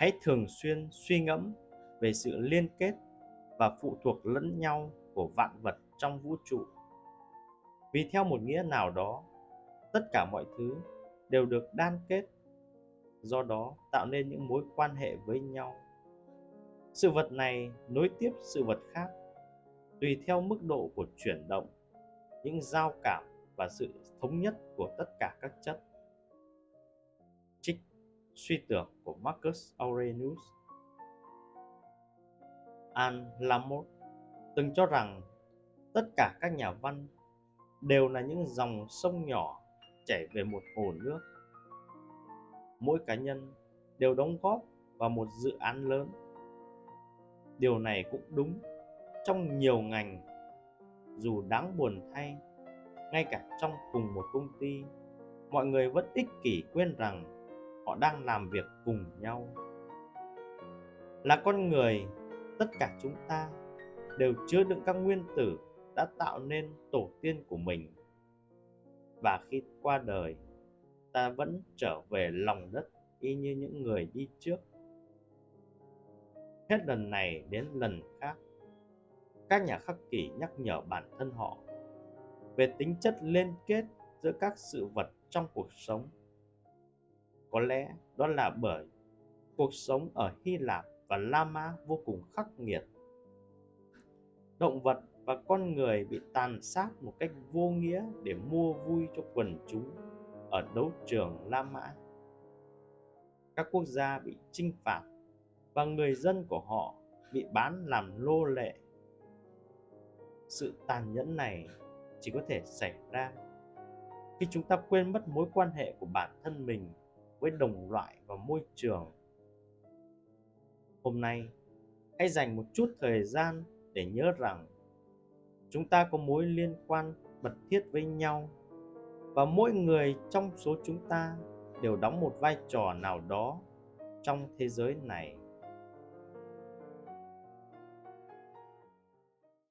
hãy thường xuyên suy ngẫm về sự liên kết và phụ thuộc lẫn nhau của vạn vật trong vũ trụ. Vì theo một nghĩa nào đó, tất cả mọi thứ đều được đan kết, do đó tạo nên những mối quan hệ với nhau. Sự vật này nối tiếp sự vật khác, tùy theo mức độ của chuyển động, những giao cảm và sự thống nhất của tất cả các chất suy tưởng của Marcus Aurelius. An Lamott từng cho rằng tất cả các nhà văn đều là những dòng sông nhỏ chảy về một hồ nước. Mỗi cá nhân đều đóng góp vào một dự án lớn. Điều này cũng đúng trong nhiều ngành, dù đáng buồn thay, ngay cả trong cùng một công ty, mọi người vẫn ích kỷ quên rằng họ đang làm việc cùng nhau. Là con người, tất cả chúng ta đều chứa đựng các nguyên tử đã tạo nên tổ tiên của mình. Và khi qua đời, ta vẫn trở về lòng đất y như những người đi trước. Hết lần này đến lần khác, các nhà khắc kỷ nhắc nhở bản thân họ về tính chất liên kết giữa các sự vật trong cuộc sống có lẽ đó là bởi cuộc sống ở hy lạp và la mã vô cùng khắc nghiệt động vật và con người bị tàn sát một cách vô nghĩa để mua vui cho quần chúng ở đấu trường La Mã. Các quốc gia bị chinh phạt và người dân của họ bị bán làm lô lệ. Sự tàn nhẫn này chỉ có thể xảy ra khi chúng ta quên mất mối quan hệ của bản thân mình với đồng loại và môi trường. Hôm nay, hãy dành một chút thời gian để nhớ rằng chúng ta có mối liên quan mật thiết với nhau và mỗi người trong số chúng ta đều đóng một vai trò nào đó trong thế giới này